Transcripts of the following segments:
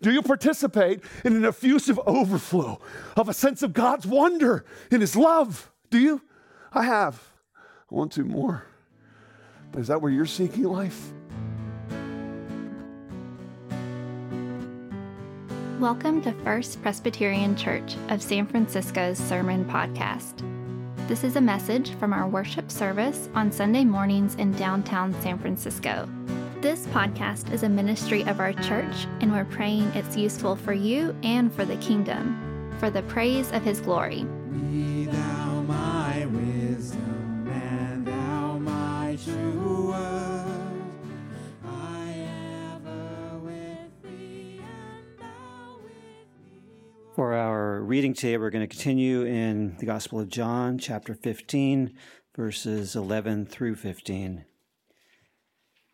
Do you participate in an effusive overflow of a sense of God's wonder in His love? Do you? I have. I want to more. But is that where you're seeking life? Welcome to First Presbyterian Church of San Francisco's Sermon Podcast. This is a message from our worship service on Sunday mornings in downtown San Francisco. This podcast is a ministry of our church, and we're praying it's useful for you and for the kingdom, for the praise of His glory. Be thou my wisdom, and thou my true word. I ever with thee, and thou with me. For our reading today, we're going to continue in the Gospel of John, chapter 15, verses 11 through 15.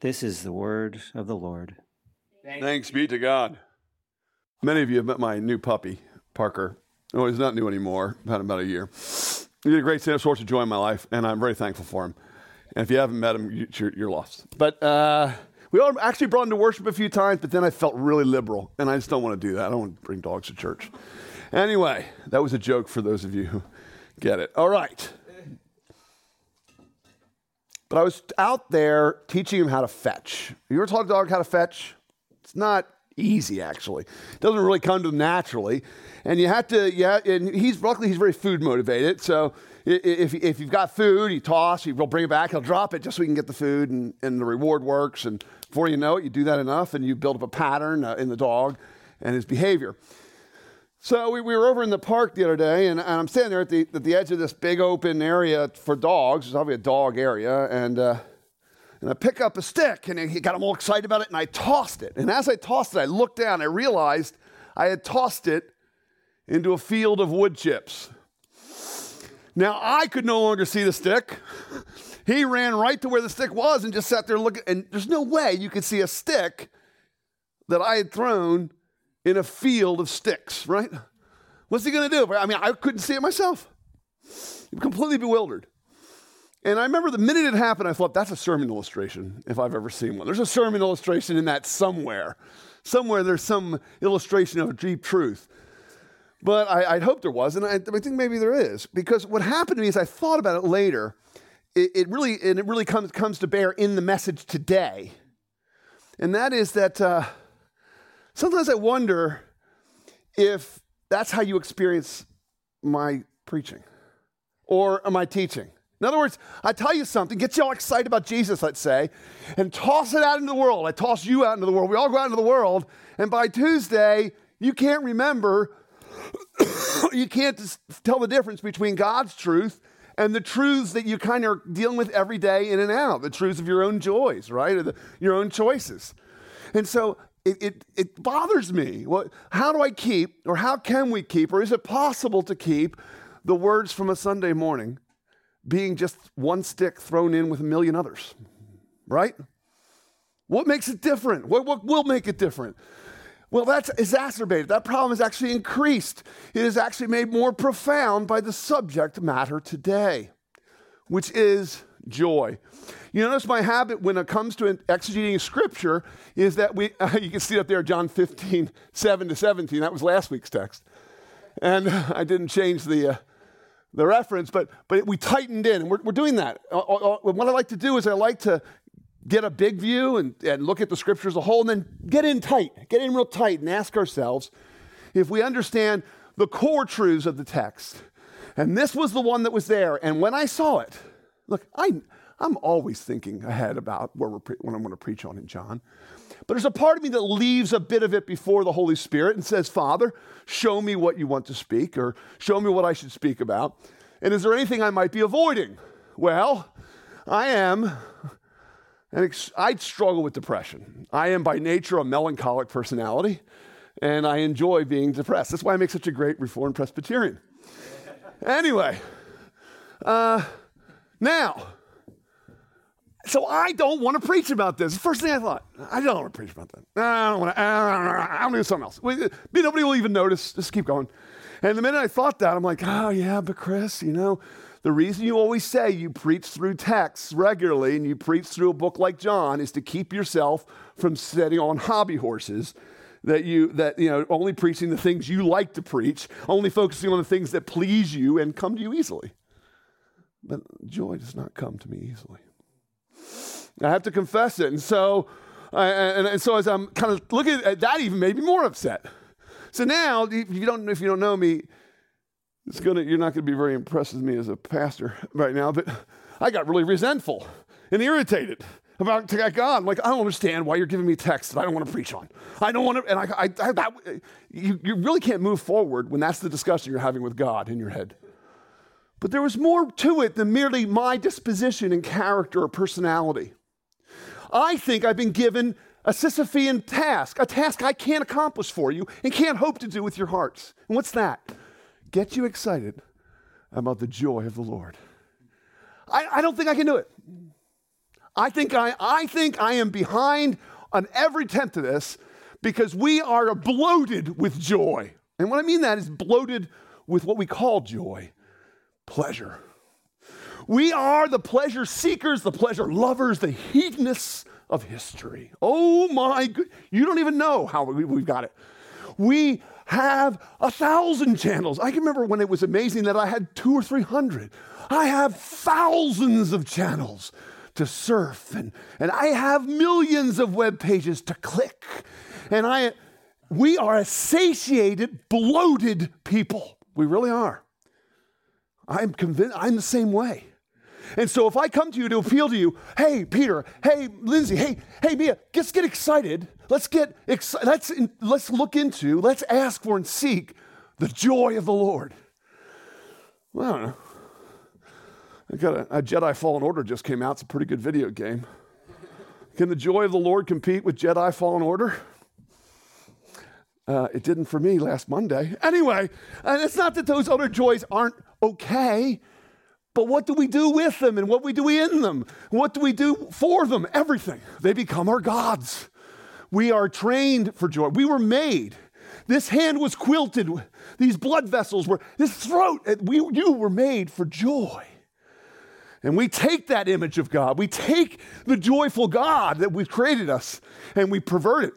This is the word of the Lord. Thanks be to God. Many of you have met my new puppy, Parker. Oh, he's not new anymore. I've had about a year. He did a great source of joy in my life, and I'm very thankful for him. And if you haven't met him, you're, you're lost. But uh, we all actually brought him to worship a few times, but then I felt really liberal, and I just don't want to do that. I don't want to bring dogs to church. Anyway, that was a joke for those of you who get it. All right. But I was out there teaching him how to fetch. You ever taught a dog how to fetch? It's not easy, actually. It doesn't really come to naturally. And you have to, yeah, and he's, luckily, he's very food motivated. So if, if you've got food, you toss, he'll bring it back, he'll drop it just so we can get the food, and, and the reward works. And before you know it, you do that enough, and you build up a pattern uh, in the dog and his behavior. So we, we, were over in the park the other day, and, and I'm standing there at the, at the, edge of this big open area for dogs. It's obviously a dog area, and uh, and I pick up a stick, and he got him all excited about it, and I tossed it. And as I tossed it, I looked down, I realized I had tossed it into a field of wood chips. Now I could no longer see the stick. He ran right to where the stick was and just sat there looking, and there's no way you could see a stick that I had thrown in a field of sticks, right? What's he going to do? I mean, I couldn't see it myself. I'm completely bewildered. And I remember the minute it happened, I thought, that's a sermon illustration, if I've ever seen one. There's a sermon illustration in that somewhere. Somewhere there's some illustration of a deep truth. But I, would hope there was, and I, I, think maybe there is. Because what happened to me is I thought about it later. It, it really, and it really comes, comes to bear in the message today. And that is that uh, Sometimes I wonder if that's how you experience my preaching or my teaching. In other words, I tell you something, get you all excited about Jesus, let's say, and toss it out into the world. I toss you out into the world. We all go out into the world, and by Tuesday, you can't remember, you can't tell the difference between God's truth and the truths that you kind of are dealing with every day in and out, the truths of your own joys, right? Or the, your own choices. And so it, it, it bothers me. What, how do I keep, or how can we keep, or is it possible to keep the words from a Sunday morning being just one stick thrown in with a million others? Right? What makes it different? What, what will make it different? Well, that's exacerbated. That problem is actually increased. It is actually made more profound by the subject matter today, which is joy. You notice my habit when it comes to exegeting scripture is that we, uh, you can see up there, John 15, 7 to 17. That was last week's text. And I didn't change the, uh, the reference, but, but we tightened in. And we're, we're doing that. Uh, uh, uh, what I like to do is I like to get a big view and, and look at the scripture as a whole and then get in tight, get in real tight and ask ourselves if we understand the core truths of the text. And this was the one that was there. And when I saw it, look, I, I'm always thinking ahead about where we're pre- what I'm going to preach on in John. But there's a part of me that leaves a bit of it before the Holy Spirit and says, Father, show me what you want to speak or show me what I should speak about. And is there anything I might be avoiding? Well, I am, and ex- I struggle with depression. I am by nature a melancholic personality. and I enjoy being depressed. That's why I make such a great Reformed Presbyterian. anyway, uh, now, so I don't want to preach about this. First thing I thought, I don't want to preach about that. I don't want to. I to do something else. Nobody will even notice. Just keep going. And the minute I thought that, I'm like, oh yeah, but Chris, you know, the reason you always say you preach through texts regularly and you preach through a book like John is to keep yourself from sitting on hobby horses. That you that you know only preaching the things you like to preach, only focusing on the things that please you and come to you easily. But joy does not come to me easily. I have to confess it. And so, I and, and so as I'm kind of looking at that, even made me more upset. So now, if you don't, if you don't know me, it's gonna, you're not gonna be very impressed with me as a pastor right now. But I got really resentful and irritated about to God. I'm like, I don't understand why you're giving me texts that I don't want to preach on. I don't want to, and I, I, I that, you, you really can't move forward when that's the discussion you're having with God in your head. But there was more to it than merely my disposition and character or personality. I think I've been given a Sisyphean task, a task I can't accomplish for you and can't hope to do with your hearts. And what's that? Get you excited about the joy of the Lord. I, I don't think I can do it. I think I, I think I am behind on every tenth of this because we are bloated with joy. And what I mean that is bloated with what we call joy pleasure. We are the pleasure seekers, the pleasure lovers, the hedonists of history. Oh my good, you don't even know how we, we've got it. We have a thousand channels. I can remember when it was amazing that I had two or three hundred. I have thousands of channels to surf, and, and I have millions of web pages to click. And I we are a satiated, bloated people. We really are. I'm convinced I'm the same way. And so if I come to you to appeal to you, hey Peter, hey Lindsay, hey hey Mia, let's get excited. Let's get excited. Let's let's look into, let's ask for and seek the joy of the Lord. Well, I don't know. I got a, a Jedi Fallen Order just came out. It's a pretty good video game. Can the joy of the Lord compete with Jedi Fallen Order? Uh, it didn't for me last Monday. Anyway, and it's not that those other joys aren't okay, but what do we do with them and what we do in them? What do we do for them? Everything. They become our gods. We are trained for joy. We were made. This hand was quilted. These blood vessels were, this throat, we, you were made for joy. And we take that image of God, we take the joyful God that we've created us, and we pervert it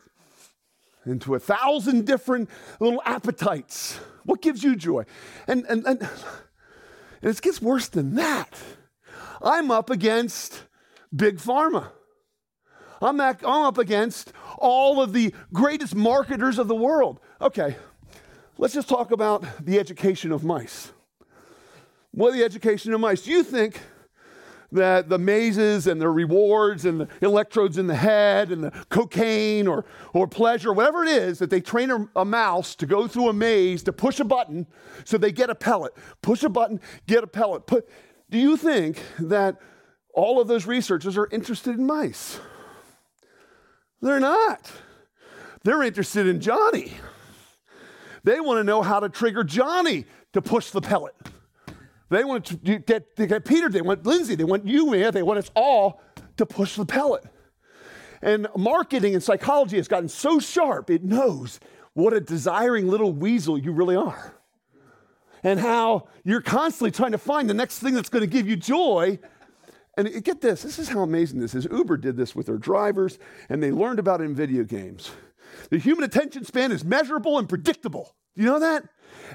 into a thousand different little appetites. What gives you joy? And, and, and, and it gets worse than that. I'm up against big pharma. I'm, ac- I'm up against all of the greatest marketers of the world. Okay, let's just talk about the education of mice. What the education of mice? Do you think that the mazes and the rewards and the electrodes in the head and the cocaine or, or pleasure, whatever it is, that they train a, a mouse to go through a maze to push a button so they get a pellet. Push a button, get a pellet. Put, do you think that all of those researchers are interested in mice? They're not. They're interested in Johnny. They want to know how to trigger Johnny to push the pellet. They want to get, to get Peter, they want Lindsay, they want you, man, they want us all to push the pellet. And marketing and psychology has gotten so sharp, it knows what a desiring little weasel you really are. And how you're constantly trying to find the next thing that's going to give you joy. And get this this is how amazing this is. Uber did this with their drivers, and they learned about it in video games. The human attention span is measurable and predictable. You know that?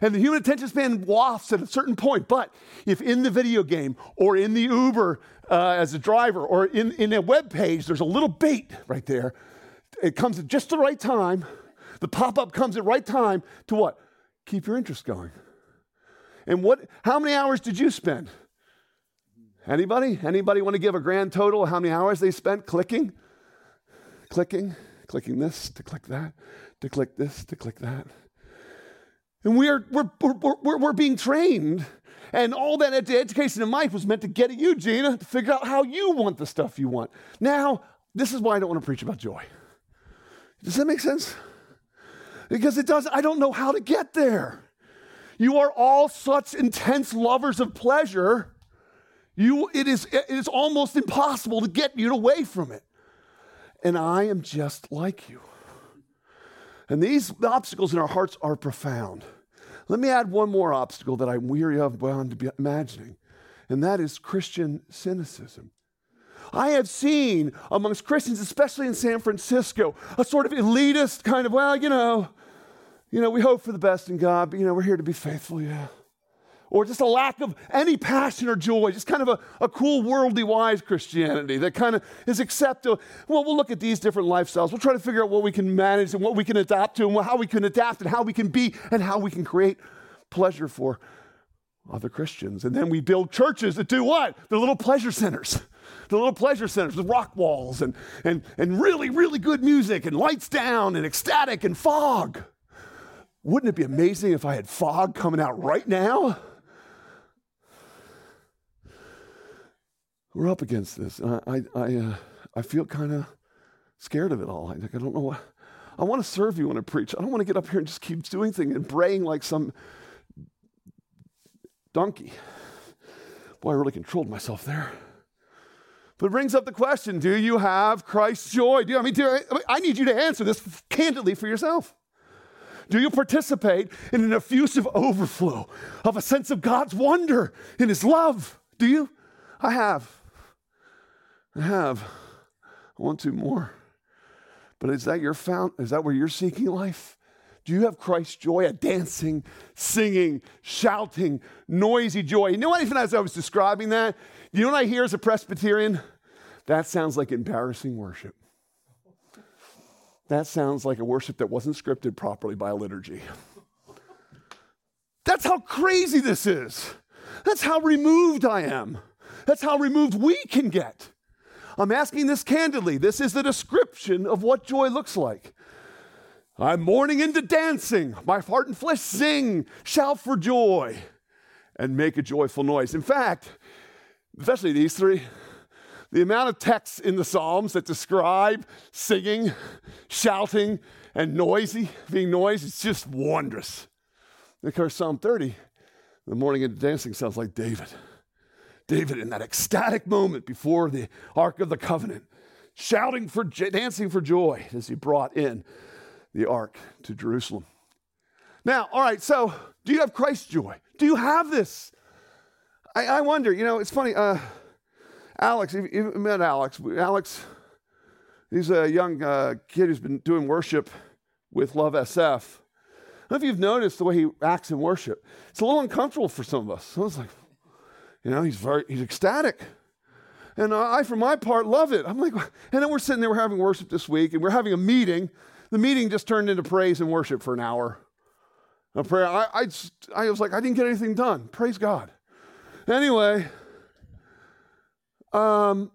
And the human attention span wafts at a certain point. But if in the video game or in the Uber uh, as a driver or in, in a web page, there's a little bait right there, it comes at just the right time. The pop up comes at right time to what? Keep your interest going. And what? How many hours did you spend? Anybody? Anybody want to give a grand total of how many hours they spent clicking? Clicking, clicking this to click that, to click this to click that. And we're, we're, we're, we're, we're being trained. And all that education in life was meant to get at you, Gina, to figure out how you want the stuff you want. Now, this is why I don't want to preach about joy. Does that make sense? Because it does, I don't know how to get there. You are all such intense lovers of pleasure. You, it, is, it is almost impossible to get you away from it. And I am just like you. And these obstacles in our hearts are profound. Let me add one more obstacle that I'm weary of bound to be imagining, and that is Christian cynicism. I have seen amongst Christians, especially in San Francisco, a sort of elitist kind of, well, you know, you know, we hope for the best in God, but you know, we're here to be faithful, yeah. Or just a lack of any passion or joy, just kind of a, a cool worldly wise Christianity that kind of is acceptable. Well, we'll look at these different lifestyles. We'll try to figure out what we can manage and what we can adapt to and how we can adapt and how we can be and how we can create pleasure for other Christians. And then we build churches that do what? They're little pleasure centers. The little pleasure centers with rock walls and, and, and really, really good music and lights down and ecstatic and fog. Wouldn't it be amazing if I had fog coming out right now? We're up against this. I, I, I, uh, I feel kind of scared of it all. I, like, I don't know what. I want to serve you when I preach. I don't want to get up here and just keep doing things and braying like some donkey. Boy, I really controlled myself there. But it brings up the question do you have Christ's joy? Do you, I, mean, do I, mean, I need you to answer this candidly for yourself. Do you participate in an effusive overflow of a sense of God's wonder in His love? Do you? I have. Have. I want to more. But is that your fount? Is that where you're seeking life? Do you have Christ's joy, a dancing, singing, shouting, noisy joy? You know what? Even as I was describing that, you know what I hear as a Presbyterian? That sounds like embarrassing worship. That sounds like a worship that wasn't scripted properly by a liturgy. That's how crazy this is. That's how removed I am. That's how removed we can get. I'm asking this candidly. This is the description of what joy looks like. I'm mourning into dancing. My heart and flesh sing, shout for joy, and make a joyful noise. In fact, especially these three, the amount of texts in the Psalms that describe singing, shouting, and noisy, being noisy, it's just wondrous. Of course, Psalm 30, the mourning into dancing sounds like David. David in that ecstatic moment before the Ark of the Covenant, shouting for, dancing for joy as he brought in the Ark to Jerusalem. Now, all right, so do you have Christ's joy? Do you have this? I, I wonder, you know, it's funny. Uh, Alex, you, you met Alex. Alex, he's a young uh, kid who's been doing worship with Love SF. I don't know if you've noticed the way he acts in worship. It's a little uncomfortable for some of us. So it's like, you know, he's very, he's ecstatic. And I, for my part, love it. I'm like, and then we're sitting there, we're having worship this week, and we're having a meeting. The meeting just turned into praise and worship for an hour. A prayer. I, I, I was like, I didn't get anything done. Praise God. Anyway, um,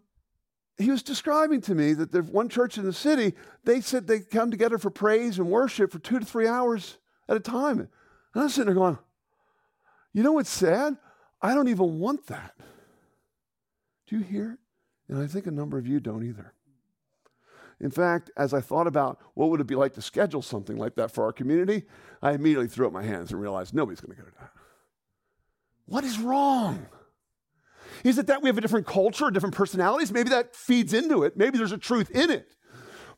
he was describing to me that there's one church in the city, they said they come together for praise and worship for two to three hours at a time. And I was sitting there going, you know what's sad? I don't even want that. Do you hear? And I think a number of you don't either. In fact, as I thought about what would it be like to schedule something like that for our community, I immediately threw up my hands and realized nobody's going to go to that. What is wrong? Is it that we have a different culture, different personalities? Maybe that feeds into it. Maybe there's a truth in it.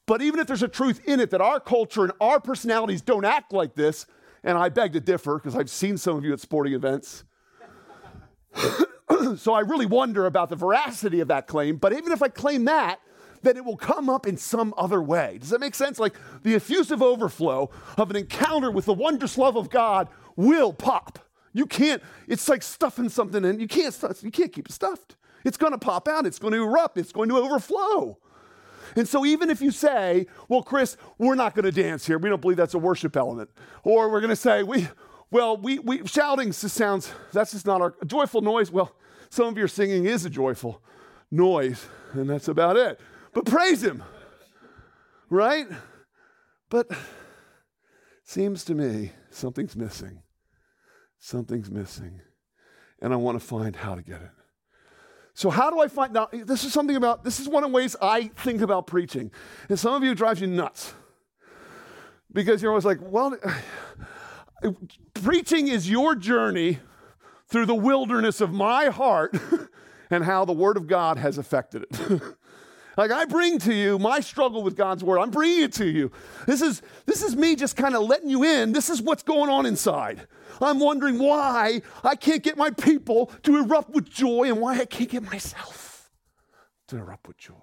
But even if there's a truth in it that our culture and our personalities don't act like this, and I beg to differ because I've seen some of you at sporting events, so I really wonder about the veracity of that claim. But even if I claim that, then it will come up in some other way. Does that make sense? Like the effusive overflow of an encounter with the wondrous love of God will pop. You can't, it's like stuffing something in. You can't, you can't keep it stuffed. It's going to pop out. It's going to erupt. It's going to overflow. And so, even if you say, well, Chris, we're not going to dance here, we don't believe that's a worship element. Or we're going to say, we, well, we, we shouting sounds, that's just not our joyful noise. Well, some of your singing is a joyful noise, and that's about it. But praise Him, right? But seems to me something's missing. Something's missing. And I want to find how to get it. So, how do I find now? This is something about, this is one of the ways I think about preaching. And some of you, drives you nuts Because you're always like, well, preaching is your journey through the wilderness of my heart and how the Word of God has affected it. like I bring to you my struggle with God's Word. I'm bringing it to you. This is, this is me just kind of letting you in. This is what's going on inside. I'm wondering why I can't get my people to erupt with joy and why I can't get myself to erupt with joy.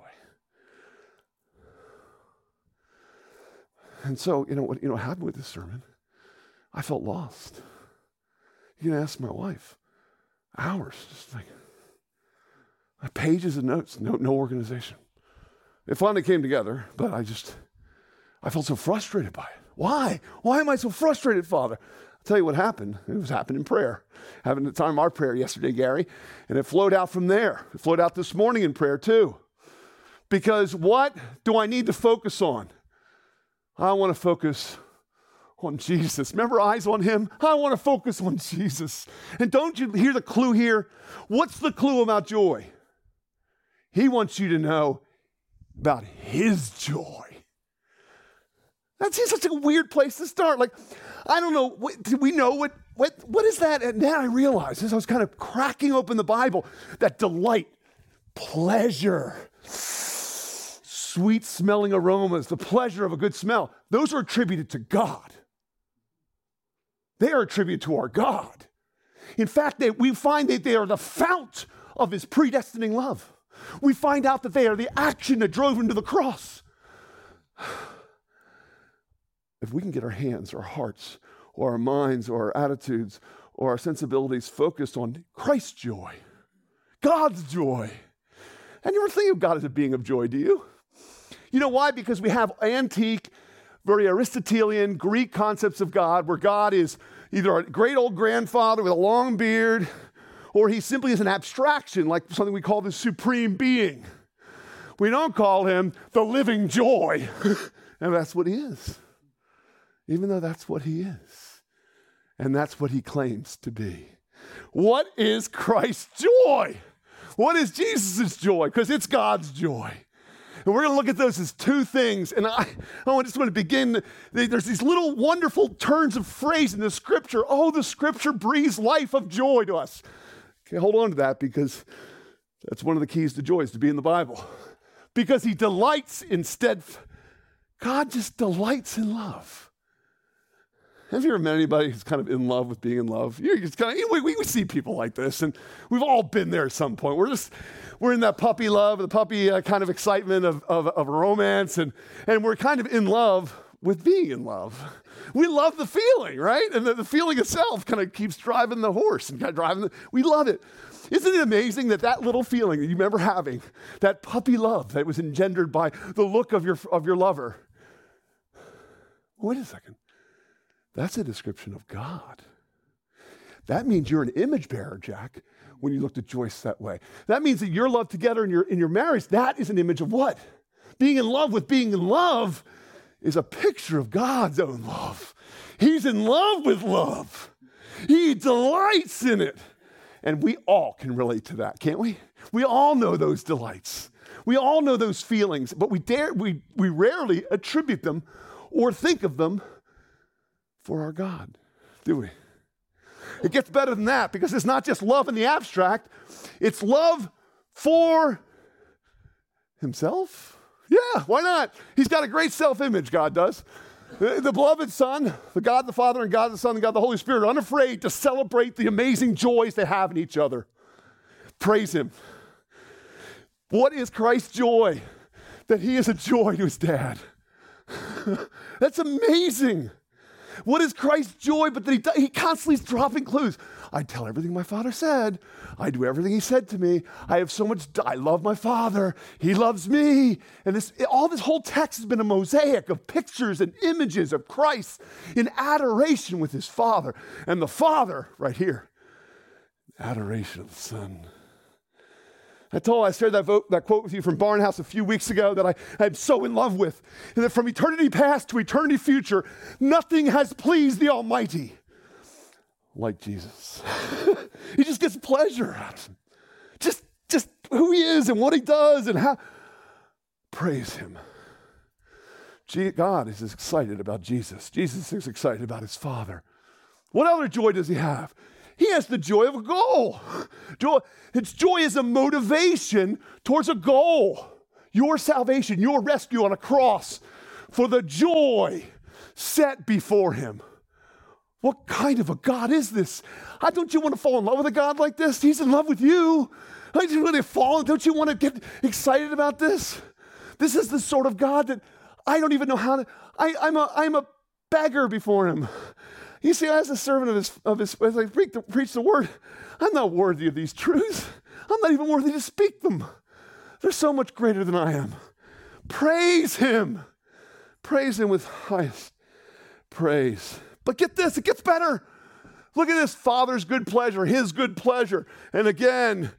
And so, you know what, you know happened with this sermon? I felt lost. You can ask my wife. Hours, just like uh, pages of notes, no, no organization. It finally came together, but I just, I felt so frustrated by it. Why? Why am I so frustrated, Father? I'll tell you what happened. It was happening in prayer. Having the time of our prayer yesterday, Gary, and it flowed out from there. It flowed out this morning in prayer too. Because what do I need to focus on? I want to focus on Jesus. Remember, eyes on Him? I want to focus on Jesus. And don't you hear the clue here? What's the clue about joy? He wants you to know about His joy. That seems such a weird place to start. Like, I don't know, do we know what, what, what is that? And now I realize, as I was kind of cracking open the Bible, that delight, pleasure, sweet smelling aromas, the pleasure of a good smell, those are attributed to God. They are a tribute to our God. In fact, they, we find that they are the fount of his predestining love. We find out that they are the action that drove him to the cross. If we can get our hands, our hearts, or our minds, or our attitudes, or our sensibilities focused on Christ's joy, God's joy. And you ever think of God as a being of joy, do you? You know why? Because we have antique, very Aristotelian Greek concepts of God, where God is either a great old grandfather with a long beard, or he simply is an abstraction, like something we call the supreme being. We don't call him the living joy. and that's what he is, even though that's what he is. And that's what he claims to be. What is Christ's joy? What is Jesus' joy? Because it's God's joy. And we're going to look at those as two things. And I, oh, I just want to begin. There's these little wonderful turns of phrase in the scripture. Oh, the scripture breathes life of joy to us. Okay, hold on to that because that's one of the keys to joy is to be in the Bible. Because he delights instead. God just delights in love. Have you ever met anybody who's kind of in love with being in love? You're just kind of, we, we see people like this, and we've all been there at some point. We're just, we're in that puppy love, the puppy uh, kind of excitement of, of, of romance, and, and we're kind of in love with being in love. We love the feeling, right? And the, the feeling itself kind of keeps driving the horse and kind of driving the, we love it. Isn't it amazing that that little feeling that you remember having, that puppy love that was engendered by the look of your, of your lover? Wait a second. That's a description of God. That means you're an image bearer, Jack, when you looked at Joyce that way. That means that your love together in your, in your marriage, that is an image of what? Being in love with being in love is a picture of God's own love. He's in love with love, He delights in it. And we all can relate to that, can't we? We all know those delights. We all know those feelings, but we, dare, we, we rarely attribute them or think of them for our God, do we? It gets better than that because it's not just love in the abstract, it's love for Himself. Yeah, why not? He's got a great self image, God does. The beloved Son, the God the Father, and God the Son, and God the Holy Spirit are unafraid to celebrate the amazing joys they have in each other. Praise Him. What is Christ's joy? That He is a joy to His dad. That's amazing. What is Christ's joy but that he, he constantly is dropping clues? I tell everything my father said. I do everything he said to me. I have so much, I love my father. He loves me. And this, all this whole text has been a mosaic of pictures and images of Christ in adoration with his father. And the father, right here, adoration of the son. I told I shared that, vote, that quote with you from Barnhouse a few weeks ago that I, I'm so in love with. And that from eternity past to eternity future, nothing has pleased the Almighty like Jesus. he just gets pleasure out of. Just, just who he is and what he does and how. Praise him. God is excited about Jesus. Jesus is excited about his Father. What other joy does he have? He has the joy of a goal. Joy, its joy is a motivation towards a goal. Your salvation, your rescue on a cross for the joy set before him. What kind of a God is this? I don't you want to fall in love with a God like this? He's in love with you. Don't want to fall? Don't you want to get excited about this? This is the sort of God that I don't even know how to. I, I'm a I'm a beggar before him. You see, as a servant of his of his as I preach the, preach the word, I'm not worthy of these truths. I'm not even worthy to speak them. They're so much greater than I am. Praise him. Praise him with highest praise. But get this, it gets better. Look at this Father's good pleasure, his good pleasure. And again,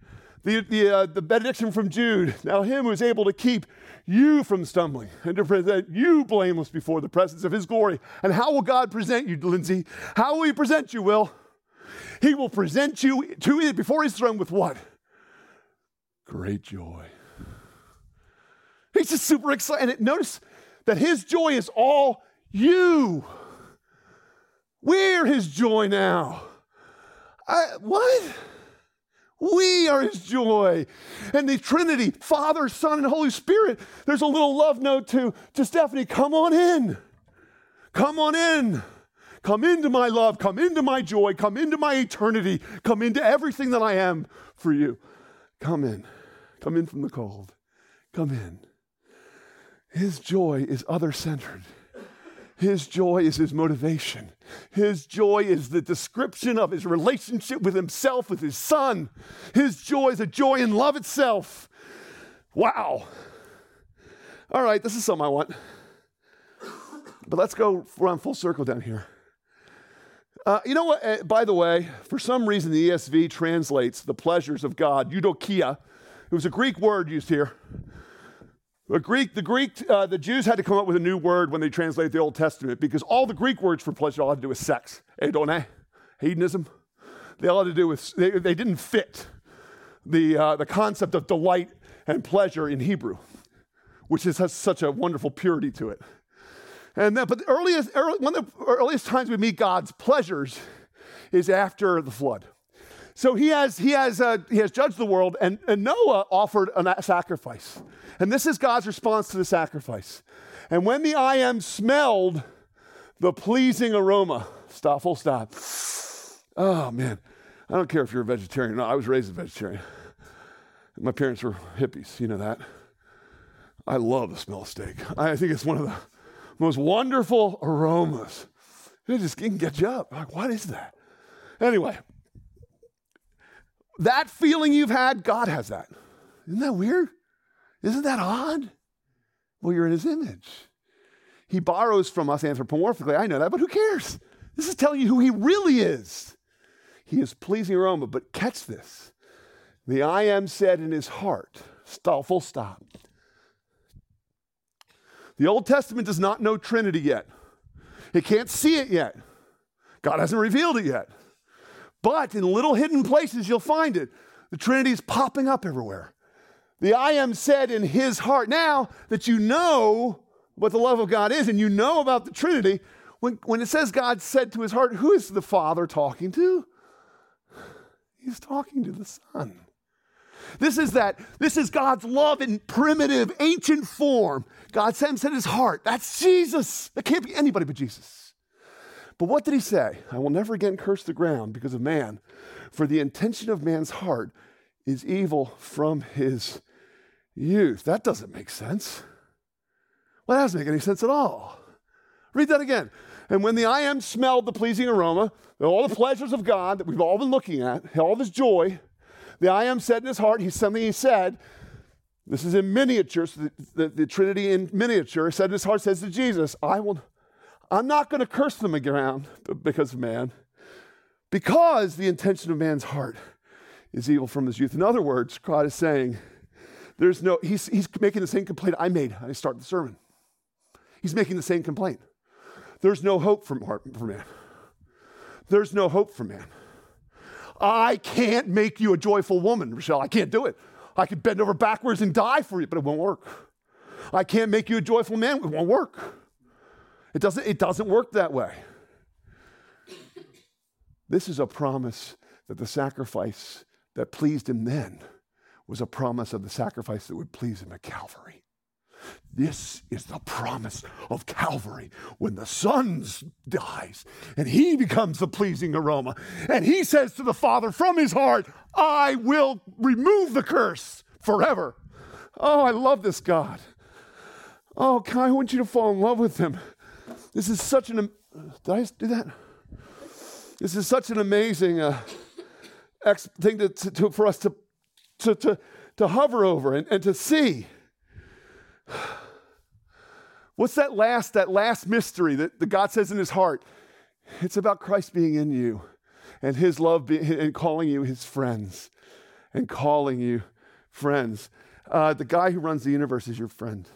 the, the, uh, the benediction from Jude. Now, him who is able to keep you from stumbling and to present you blameless before the presence of his glory. And how will God present you, Lindsay? How will he present you, Will? He will present you to before his throne with what? Great joy. He's just super excited. And notice that his joy is all you. We're his joy now. I, what? We are his joy. And the Trinity, Father, Son, and Holy Spirit, there's a little love note to, to Stephanie. Come on in. Come on in. Come into my love. Come into my joy. Come into my eternity. Come into everything that I am for you. Come in. Come in from the cold. Come in. His joy is other centered. His joy is his motivation. His joy is the description of his relationship with himself, with his son. His joy is a joy in love itself. Wow. All right, this is something I want. But let's go around full circle down here. Uh, you know what? Uh, by the way, for some reason, the ESV translates the pleasures of God, eudokia. It was a Greek word used here. The Greek, the Greek, uh, the Jews had to come up with a new word when they translated the Old Testament because all the Greek words for pleasure all had to do with sex, hedone, hedonism. They all had to do with they, they didn't fit the uh, the concept of delight and pleasure in Hebrew, which is, has such a wonderful purity to it. And then, but the earliest, early, one of the earliest times we meet God's pleasures is after the flood. So he has, he has, uh, he has judged the world, and, and Noah offered a sacrifice. And this is God's response to the sacrifice. And when the I am smelled the pleasing aroma, stop, full stop. Oh, man. I don't care if you're a vegetarian. No, I was raised a vegetarian. My parents were hippies, you know that. I love the smell of steak. I think it's one of the most wonderful aromas. It just can get you up. Like, what is that? Anyway, that feeling you've had, God has that. Isn't that weird? Isn't that odd? Well, you're in his image. He borrows from us anthropomorphically. I know that, but who cares? This is telling you who he really is. He is pleasing aroma, but catch this. The I am said in his heart. Stop, full stop. The Old Testament does not know Trinity yet. It can't see it yet. God hasn't revealed it yet. But in little hidden places, you'll find it. The Trinity is popping up everywhere. The I am said in his heart. Now that you know what the love of God is and you know about the Trinity, when, when it says God said to his heart, who is the Father talking to? He's talking to the Son. This is that, this is God's love in primitive, ancient form. God said said his heart. That's Jesus. That can't be anybody but Jesus. But what did he say? I will never again curse the ground because of man, for the intention of man's heart is evil from his youth. That doesn't make sense. Well, that doesn't make any sense at all. Read that again. And when the I am smelled the pleasing aroma, all the pleasures of God that we've all been looking at, all this joy, the I am said in his heart, he's something he said. This is in miniature, so the, the, the Trinity in miniature. Said in his heart, says to Jesus, I will, I'm not going to curse them around because of man, because the intention of man's heart is evil from his youth. In other words, God is saying, there's no, he's, he's making the same complaint I made. I start the sermon. He's making the same complaint. There's no hope for, for man. There's no hope for man. I can't make you a joyful woman, Rochelle. I can't do it. I could bend over backwards and die for you, but it won't work. I can't make you a joyful man. It won't work. It doesn't, it doesn't work that way. This is a promise that the sacrifice that pleased him then was a promise of the sacrifice that would please him at Calvary. This is the promise of Calvary when the Son dies and he becomes the pleasing aroma. And he says to the Father from his heart, I will remove the curse forever. Oh, I love this God. Oh, God, I want you to fall in love with him. This is such an. Did I do that? This is such an amazing uh, ex- thing to, to, to, for us to, to, to, to hover over and, and to see. What's that last, that last mystery that, that God says in his heart? It's about Christ being in you and his love be, and calling you his friends and calling you friends. Uh, the guy who runs the universe is your friend.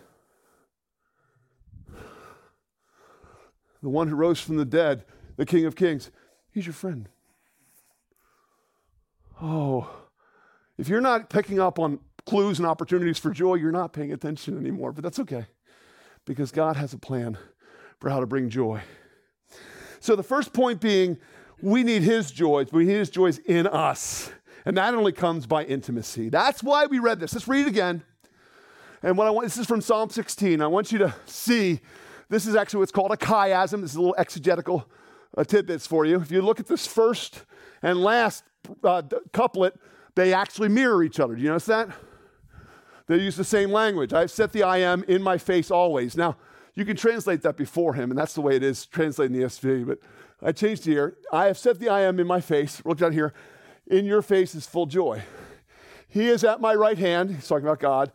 The one who rose from the dead, the King of Kings, he's your friend. Oh, if you're not picking up on clues and opportunities for joy, you're not paying attention anymore, but that's okay because God has a plan for how to bring joy. So the first point being, we need His joys, we need His joys in us. And that only comes by intimacy. That's why we read this. Let's read it again. And what I want, this is from Psalm 16. I want you to see, this is actually what's called a chiasm. This is a little exegetical uh, tidbits for you. If you look at this first and last uh, couplet, they actually mirror each other. Do you notice that? They use the same language. I've set the I am in my face always. Now, you can translate that before him, and that's the way it is translating the ESV, but I changed here. I have set the I am in my face. Look down here. In your face is full joy. He is at my right hand. He's talking about God.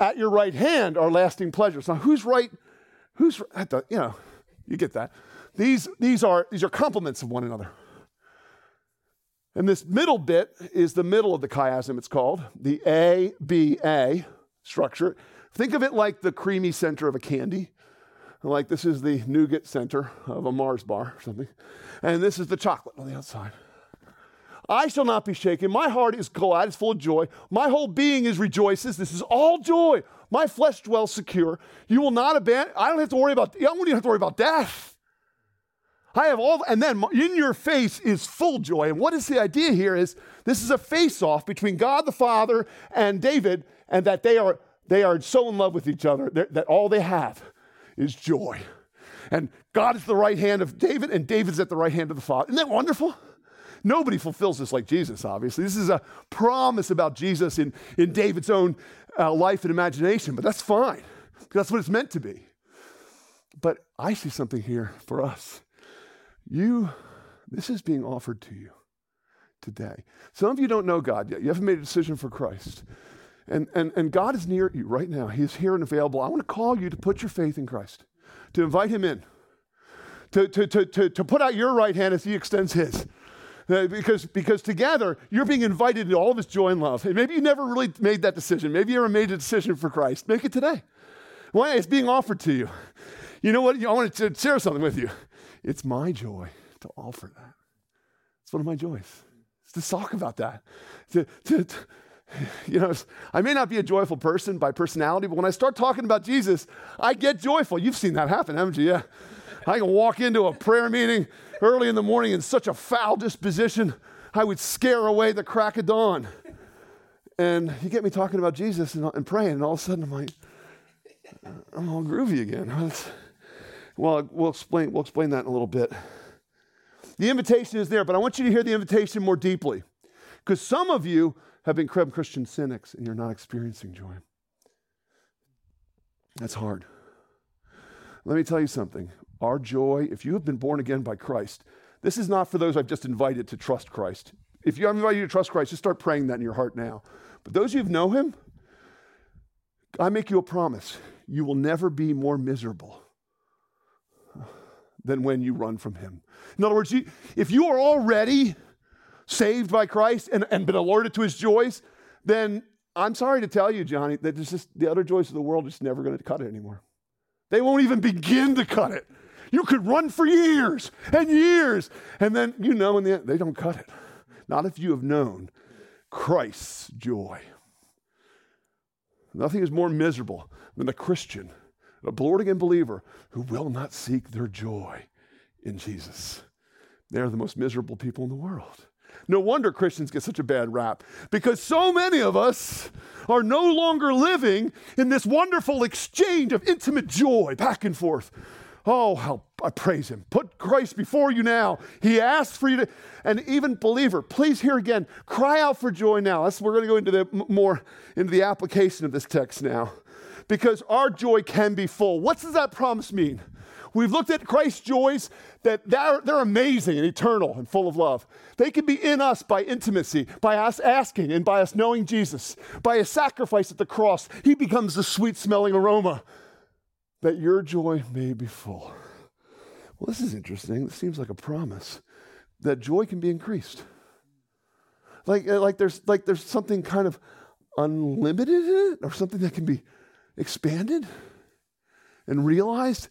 At your right hand are lasting pleasures. Now, who's right? Who's at the, you know, you get that. These, these, are, these are complements of one another. And this middle bit is the middle of the chiasm, it's called, the A, B, A structure. Think of it like the creamy center of a candy. Like this is the nougat center of a Mars bar or something. And this is the chocolate on the outside. I shall not be shaken. My heart is glad, it's full of joy. My whole being is rejoices. This is all joy. My flesh dwells secure. You will not abandon. I don't have to worry about, I don't even have to worry about death. I have all, and then in your face is full joy. And what is the idea here is this is a face off between God the Father and David, and that they are, they are so in love with each other that all they have is joy. And God is the right hand of David, and David's at the right hand of the Father. Isn't that wonderful? Nobody fulfills this like Jesus, obviously. This is a promise about Jesus in, in David's own uh, life and imagination, but that's fine. That's what it's meant to be. But I see something here for us you, this is being offered to you today. Some of you don't know God yet. You haven't made a decision for Christ. And, and, and God is near you right now. He's here and available. I want to call you to put your faith in Christ, to invite Him in, to, to, to, to, to put out your right hand as He extends His. Uh, because, because together you're being invited into all of His joy and love. And maybe you never really made that decision. Maybe you ever made a decision for Christ. Make it today. Why? It's being offered to you. You know what? I want to share something with you. It's my joy to offer that. It's one of my joys. It's to talk about that. To, to, to, you know, I may not be a joyful person by personality, but when I start talking about Jesus, I get joyful. You've seen that happen, haven't you? Yeah. I can walk into a prayer meeting early in the morning in such a foul disposition, I would scare away the crack of dawn. And you get me talking about Jesus and, and praying, and all of a sudden I'm like, I'm all groovy again. Well, we'll explain, we'll explain that in a little bit. The invitation is there, but I want you to hear the invitation more deeply. Because some of you have been Christian cynics and you're not experiencing joy. That's hard. Let me tell you something. Our joy, if you have been born again by Christ, this is not for those I've just invited to trust Christ. If you, I'm inviting you to trust Christ, just start praying that in your heart now. But those who know Him, I make you a promise. You will never be more miserable than when you run from him. In other words, you, if you are already saved by Christ and, and been alerted to his joys, then I'm sorry to tell you, Johnny, that just the other joys of the world are just never going to cut it anymore. They won't even begin to cut it. You could run for years and years, and then you know in the end, they don't cut it. Not if you have known Christ's joy. Nothing is more miserable than a Christian a born again believer who will not seek their joy in Jesus. They're the most miserable people in the world. No wonder Christians get such a bad rap because so many of us are no longer living in this wonderful exchange of intimate joy back and forth. Oh, how I praise him. Put Christ before you now. He asked for you to, and even believer, please hear again, cry out for joy now. That's, we're going to go into the more into the application of this text now because our joy can be full. What does that promise mean? We've looked at Christ's joys that they're, they're amazing and eternal and full of love. They can be in us by intimacy, by us asking and by us knowing Jesus, by a sacrifice at the cross. He becomes the sweet smelling aroma that your joy may be full. Well, this is interesting. This seems like a promise that joy can be increased. Like, uh, like, there's, like there's something kind of unlimited in it or something that can be expanded and realized.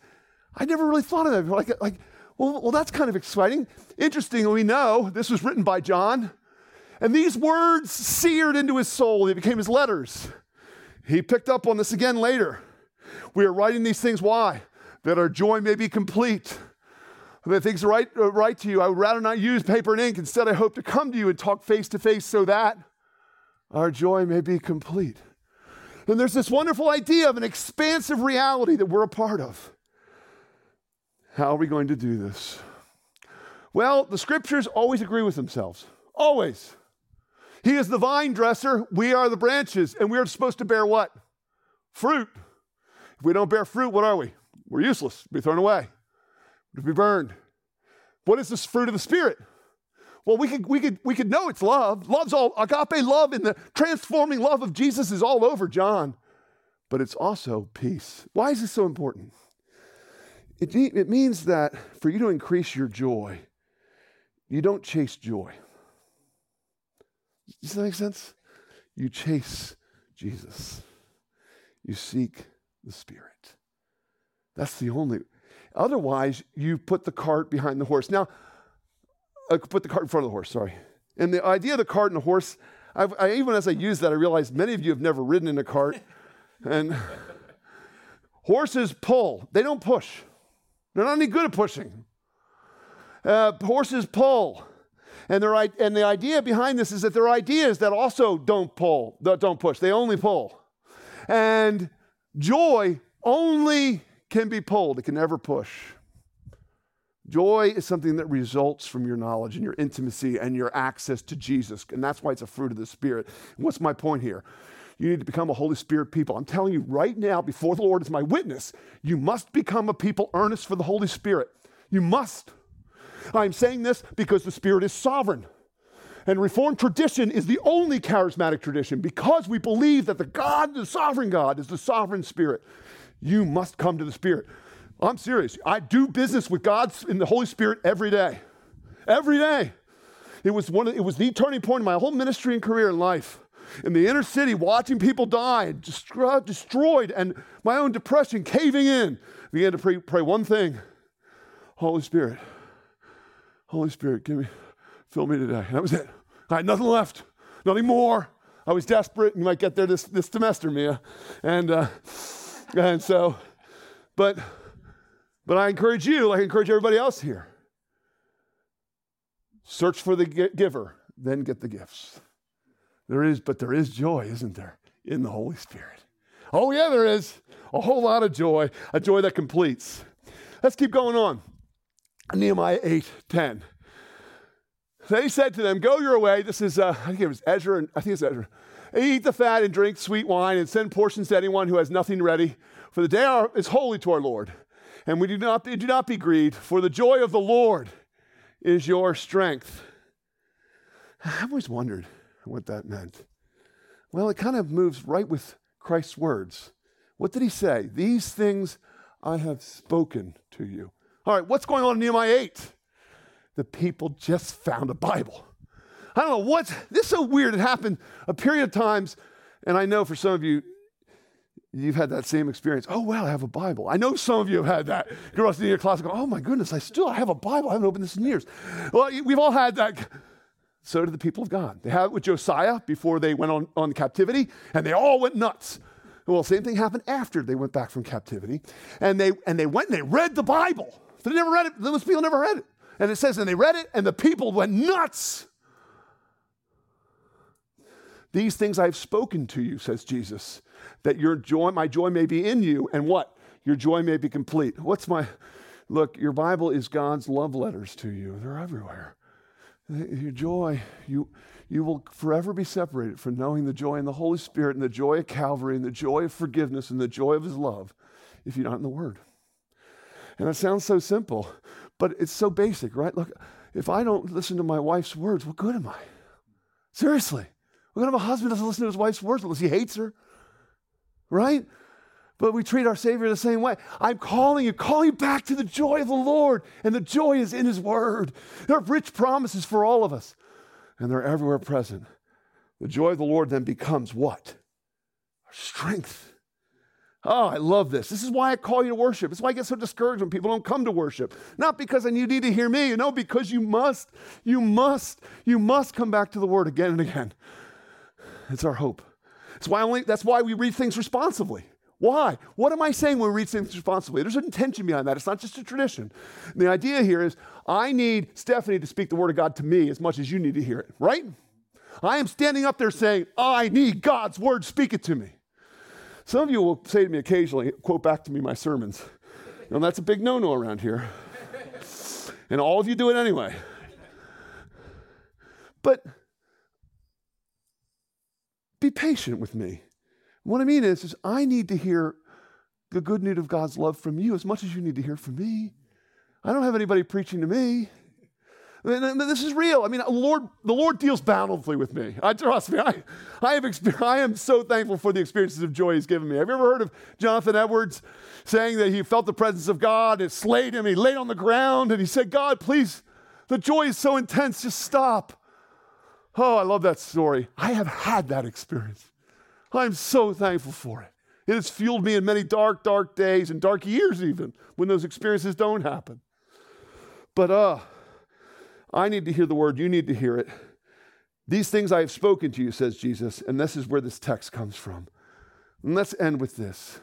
I never really thought of that. before. Like, like well, well, that's kind of exciting. Interesting, we know this was written by John, and these words seared into his soul. They became his letters. He picked up on this again later. We are writing these things. Why? That our joy may be complete. That things right, uh, right to you. I would rather not use paper and ink. Instead, I hope to come to you and talk face to face so that our joy may be complete. And there's this wonderful idea of an expansive reality that we're a part of. How are we going to do this? Well, the scriptures always agree with themselves. Always. He is the vine dresser, we are the branches, and we are supposed to bear what? Fruit. If we don't bear fruit, what are we? We're useless, be thrown away, to be burned. What is this fruit of the Spirit? Well, we could, we could, we could know it's love. Love's all, agape love and the transforming love of Jesus is all over John. But it's also peace. Why is this so important? It, it means that for you to increase your joy, you don't chase joy. Does that make sense? You chase Jesus. You seek the Spirit. That's the only. Otherwise, you put the cart behind the horse. Now, uh, put the cart in front of the horse, sorry. And the idea of the cart and the horse, I've, I, even as I use that, I realized many of you have never ridden in a cart. and horses pull, they don't push. They're not any good at pushing. Uh, horses pull. And, their, and the idea behind this is that their ideas that also don't pull, that don't push, they only pull. And joy only can be pulled, it can never push. Joy is something that results from your knowledge and your intimacy and your access to Jesus. And that's why it's a fruit of the Spirit. What's my point here? You need to become a Holy Spirit people. I'm telling you right now, before the Lord is my witness, you must become a people earnest for the Holy Spirit. You must. I'm saying this because the Spirit is sovereign. And Reformed tradition is the only charismatic tradition because we believe that the God, the sovereign God, is the sovereign Spirit. You must come to the Spirit. I'm serious. I do business with God in the Holy Spirit every day. Every day. It was, one of, it was the turning point in my whole ministry and career in life. In the inner city, watching people die, destroyed, and my own depression caving in. I began to pray, pray one thing Holy Spirit, Holy Spirit, give me, fill me today. And that was it. I had nothing left, nothing more. I was desperate. You might get there this, this semester, Mia. And, uh, and so, but but I encourage you, like I encourage everybody else here search for the giver, then get the gifts. There is, but there is joy, isn't there, in the Holy Spirit? Oh, yeah, there is. A whole lot of joy, a joy that completes. Let's keep going on. Nehemiah 8 10. Then he said to them, Go your way. This is, uh, I think it was Ezra, and I think it's Ezra. Eat the fat and drink sweet wine and send portions to anyone who has nothing ready, for the day is holy to our Lord and we do not, do not be grieved, for the joy of the Lord is your strength. I've always wondered what that meant. Well, it kind of moves right with Christ's words. What did he say? These things I have spoken to you. All right, what's going on in Nehemiah 8? The people just found a Bible. I don't know what, this is so weird. It happened a period of times, and I know for some of you, You've had that same experience. Oh, wow, I have a Bible. I know some of you have had that. You're in your class and go, oh my goodness, I still I have a Bible. I haven't opened this in years. Well, we've all had that. So did the people of God. They had it with Josiah before they went on, on captivity, and they all went nuts. Well, same thing happened after they went back from captivity. And they, and they went and they read the Bible. They never read it. Those people never read it. And it says, and they read it, and the people went nuts. These things I've spoken to you, says Jesus, that your joy, my joy may be in you, and what? Your joy may be complete. What's my look? Your Bible is God's love letters to you. They're everywhere. Your joy, you you will forever be separated from knowing the joy in the Holy Spirit and the joy of Calvary and the joy of forgiveness and the joy of His love if you're not in the Word. And that sounds so simple, but it's so basic, right? Look, if I don't listen to my wife's words, what good am I? Seriously. What kind of a husband doesn't listen to his wife's words unless he hates her? Right? But we treat our Savior the same way. I'm calling you, calling you back to the joy of the Lord, and the joy is in His Word. There are rich promises for all of us, and they're everywhere present. The joy of the Lord then becomes what? Our strength. Oh, I love this. This is why I call you to worship. It's why I get so discouraged when people don't come to worship. Not because you need to hear me, you know, because you must, you must, you must come back to the Word again and again. It's our hope. It's why only, that's why we read things responsibly. Why? What am I saying when we read things responsibly? There's an intention behind that. It's not just a tradition. And the idea here is I need Stephanie to speak the Word of God to me as much as you need to hear it, right? I am standing up there saying, I need God's Word, speak it to me. Some of you will say to me occasionally, quote back to me my sermons. And that's a big no no around here. And all of you do it anyway. But be patient with me. What I mean is, is I need to hear the good news of God's love from you as much as you need to hear from me. I don't have anybody preaching to me. This is real. I mean, the Lord, the Lord deals bountifully with me. I trust me. I, I have I am so thankful for the experiences of joy He's given me. Have you ever heard of Jonathan Edwards saying that he felt the presence of God? It slayed him. He laid on the ground and he said, "God, please, the joy is so intense. Just stop." Oh, I love that story. I have had that experience. I'm so thankful for it. It has fueled me in many dark, dark days and dark years, even when those experiences don't happen. But uh, I need to hear the word, you need to hear it. These things I have spoken to you, says Jesus, and this is where this text comes from. And let's end with this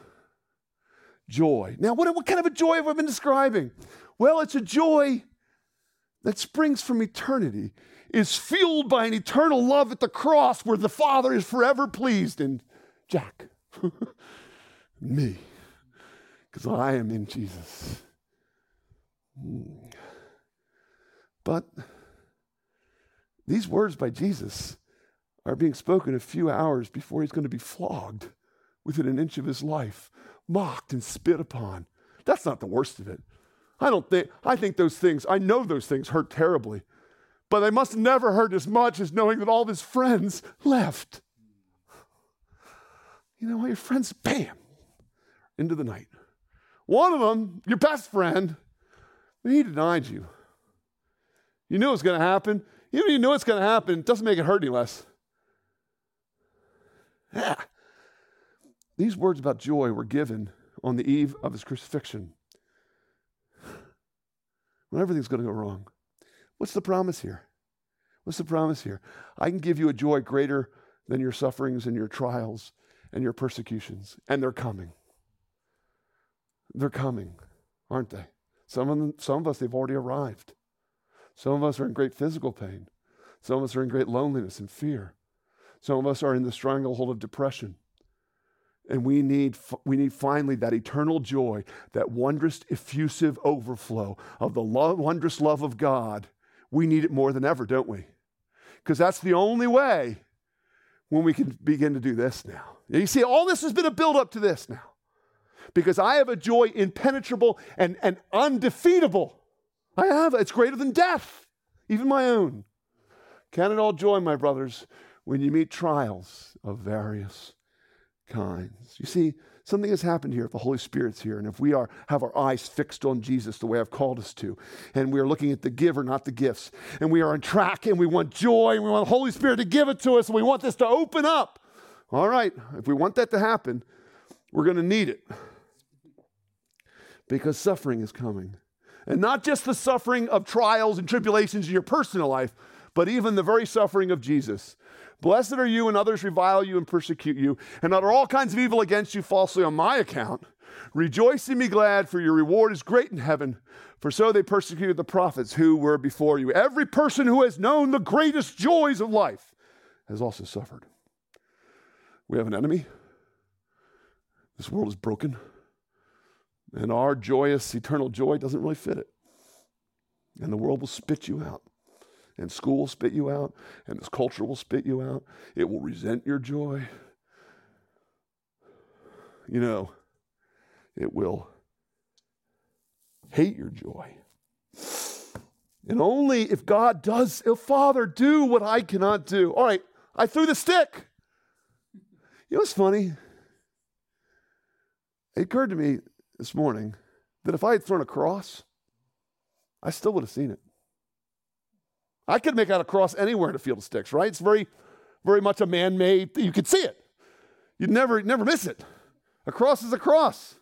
joy. Now, what, what kind of a joy have I been describing? Well, it's a joy that springs from eternity is fueled by an eternal love at the cross where the Father is forever pleased in Jack, me, because I am in Jesus. Mm. But these words by Jesus are being spoken a few hours before he's going to be flogged within an inch of his life, mocked and spit upon. That's not the worst of it. I don't think, I think those things, I know those things hurt terribly. But they must never hurt as much as knowing that all of his friends left. You know, all your friends, bam, into the night. One of them, your best friend, he denied you. You knew it was going to happen. Even if you it's going to happen, it doesn't make it hurt any less. Yeah. These words about joy were given on the eve of his crucifixion. When everything's going to go wrong. What's the promise here? What's the promise here? I can give you a joy greater than your sufferings and your trials and your persecutions, and they're coming. They're coming, aren't they? Some of them, some of us, they've already arrived. Some of us are in great physical pain. Some of us are in great loneliness and fear. Some of us are in the stranglehold of depression. And we need, we need finally that eternal joy, that wondrous, effusive overflow of the wondrous love of God we need it more than ever, don't we? Because that's the only way when we can begin to do this now. You see, all this has been a build up to this now. Because I have a joy impenetrable and, and undefeatable. I have, it's greater than death, even my own. Count it all joy, my brothers, when you meet trials of various kinds. You see, Something has happened here the Holy Spirit's here and if we are have our eyes fixed on Jesus the way I've called us to, and we are looking at the giver, not the gifts, and we are on track and we want joy and we want the Holy Spirit to give it to us and we want this to open up. All right, if we want that to happen, we're going to need it because suffering is coming. And not just the suffering of trials and tribulations in your personal life, but even the very suffering of Jesus. Blessed are you when others revile you and persecute you, and utter all kinds of evil against you falsely on my account. Rejoice and be glad, for your reward is great in heaven. For so they persecuted the prophets who were before you. Every person who has known the greatest joys of life has also suffered. We have an enemy. This world is broken. And our joyous, eternal joy doesn't really fit it. And the world will spit you out. And school will spit you out. And this culture will spit you out. It will resent your joy. You know, it will hate your joy. And only if God does, if Father, do what I cannot do. All right, I threw the stick. You know what's funny? It occurred to me this morning that if I had thrown a cross, I still would have seen it. I could make out a cross anywhere in a field of sticks, right? It's very, very much a man-made. You could see it. You'd never, never miss it. A cross is a cross.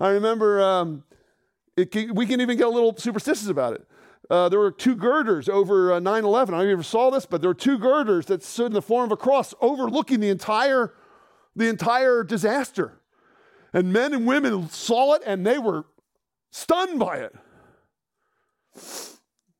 I remember um, can, we can even get a little superstitious about it. Uh, there were two girders over uh, 9 11. I don't know if you ever saw this, but there were two girders that stood in the form of a cross overlooking the entire, the entire disaster. And men and women saw it and they were stunned by it.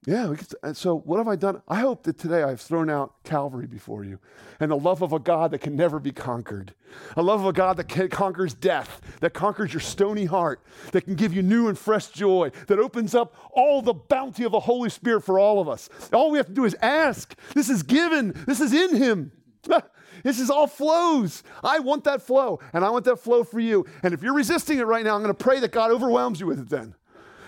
Yeah, and so what have I done? I hope that today I've thrown out Calvary before you and the love of a God that can never be conquered. A love of a God that can, conquers death, that conquers your stony heart, that can give you new and fresh joy, that opens up all the bounty of the Holy Spirit for all of us. All we have to do is ask. This is given, this is in Him. This is all flows. I want that flow, and I want that flow for you. And if you're resisting it right now, I'm going to pray that God overwhelms you with it then.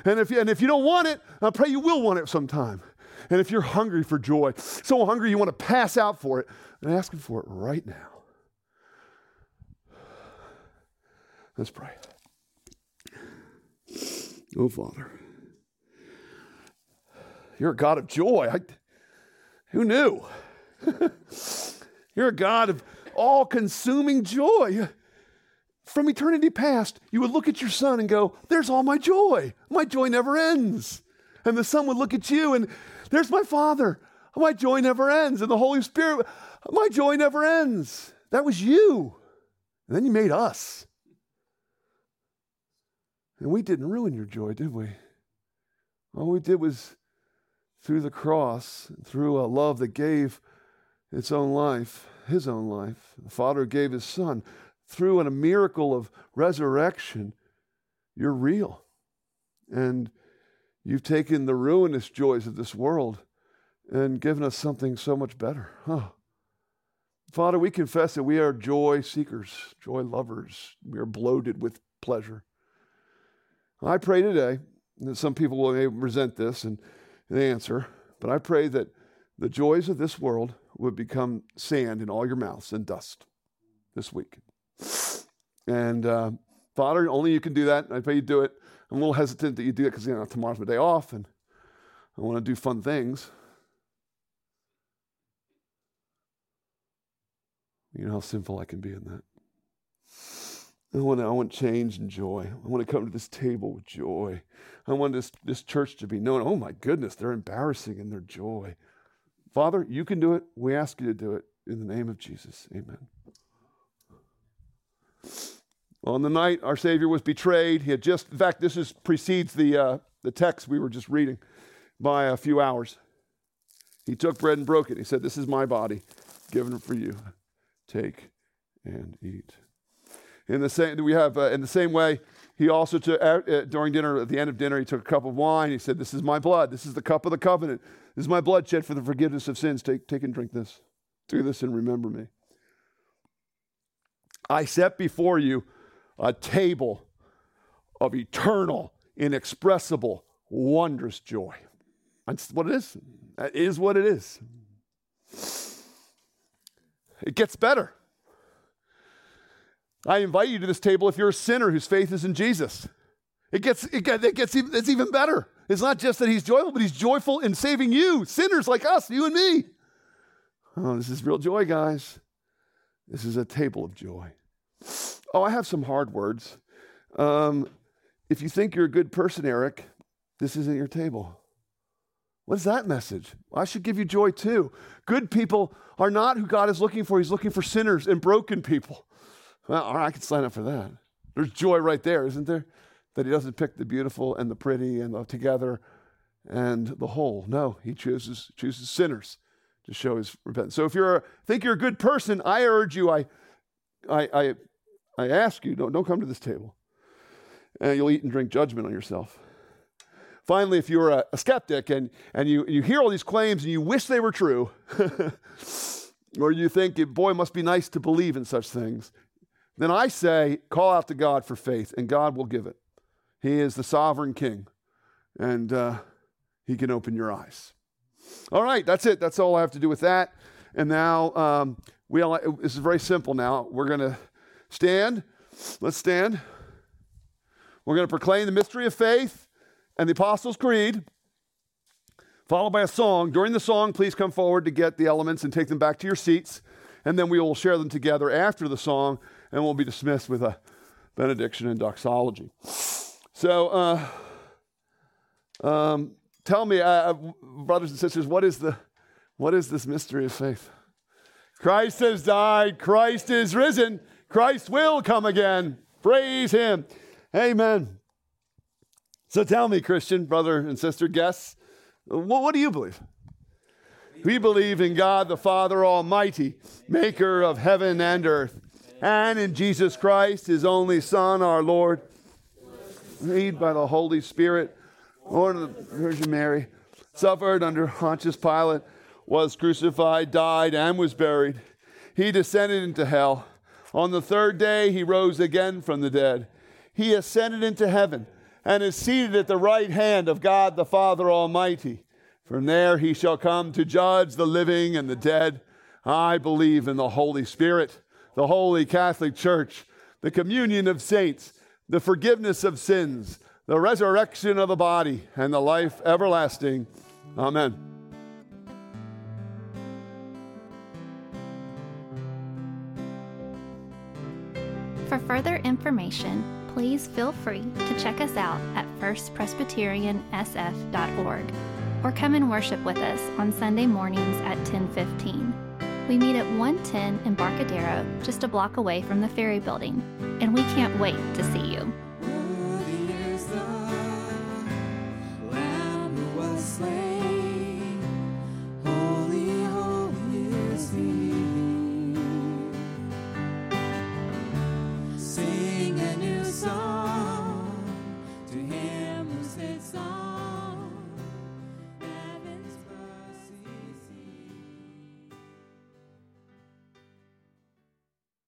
And if, you, and if you don't want it, I pray you will want it sometime. And if you're hungry for joy, so hungry you want to pass out for it, and ask Him for it right now. Let's pray. Oh, Father, you're a God of joy. I, who knew? you're a God of all consuming joy from eternity past, you would look at your son and go, There's all my joy. My joy never ends. And the son would look at you and, There's my father. My joy never ends. And the Holy Spirit, my joy never ends. That was you. And then you made us. And we didn't ruin your joy, did we? All we did was through the cross, through a love that gave its own life, his own life. The Father gave his Son through a miracle of resurrection, you're real. And you've taken the ruinous joys of this world and given us something so much better. Huh. Father, we confess that we are joy seekers, joy lovers. We are bloated with pleasure. I pray today that some people will resent this and, and answer, but I pray that the joys of this world would become sand in all your mouths and dust this week. And uh, Father, only you can do that. I pray you do it. I'm a little hesitant that you do it because you know tomorrow's my day off, and I want to do fun things. You know how sinful I can be in that. I want, to, I want change and joy. I want to come to this table with joy. I want this, this church to be known. Oh my goodness, they're embarrassing in their joy. Father, you can do it. We ask you to do it in the name of Jesus. Amen. On the night our Savior was betrayed, he had just, in fact, this is, precedes the, uh, the text we were just reading by a few hours. He took bread and broke it. He said, This is my body given for you. Take and eat. In the same, we have, uh, in the same way, he also took, uh, uh, during dinner, at the end of dinner, he took a cup of wine. He said, This is my blood. This is the cup of the covenant. This is my blood shed for the forgiveness of sins. Take, take and drink this. Do this and remember me. I set before you a table of eternal, inexpressible, wondrous joy. That's what it is. That is what it is. It gets better. I invite you to this table if you're a sinner whose faith is in Jesus. It gets, it gets, it gets even, it's even better. It's not just that he's joyful, but he's joyful in saving you, sinners like us, you and me. Oh, this is real joy, guys. This is a table of joy. Oh, I have some hard words. Um, if you think you're a good person, Eric, this isn't your table. What is that message? I should give you joy too. Good people are not who God is looking for. He's looking for sinners and broken people. Well, all right, I can sign up for that. There's joy right there, isn't there? That he doesn't pick the beautiful and the pretty and the together and the whole. No, he chooses chooses sinners to show his repentance. So if you're a, think you're a good person, I urge you, I I I, I ask you, don't, don't come to this table. And you'll eat and drink judgment on yourself. Finally, if you're a, a skeptic and, and you, you hear all these claims and you wish they were true, or you think, boy, must be nice to believe in such things, then I say, call out to God for faith, and God will give it. He is the sovereign king, and uh, he can open your eyes. All right, that's it. That's all I have to do with that. And now, um, we all, this is very simple now. We're going to stand. Let's stand. We're going to proclaim the mystery of faith and the Apostles' Creed, followed by a song. During the song, please come forward to get the elements and take them back to your seats. And then we will share them together after the song, and we'll be dismissed with a benediction and doxology. So, uh, um, tell me, uh, brothers and sisters, what is, the, what is this mystery of faith? Christ has died, Christ is risen, Christ will come again. Praise Him. Amen. So tell me, Christian, brother and sister, guests, what, what do you believe? We believe in God the Father Almighty, maker of heaven and earth, and in Jesus Christ, his only Son, our Lord, made by the Holy Spirit, born of the Virgin Mary, suffered under Pontius Pilate, was crucified, died, and was buried. He descended into hell. On the third day, he rose again from the dead. He ascended into heaven and is seated at the right hand of God the Father Almighty. From there he shall come to judge the living and the dead. I believe in the Holy Spirit, the holy Catholic Church, the communion of saints, the forgiveness of sins, the resurrection of the body, and the life everlasting. Amen. For further information, please feel free to check us out at firstpresbyteriansf.org or come and worship with us on Sunday mornings at 10:15. We meet at 110 Embarcadero, just a block away from the ferry building, and we can't wait to see you.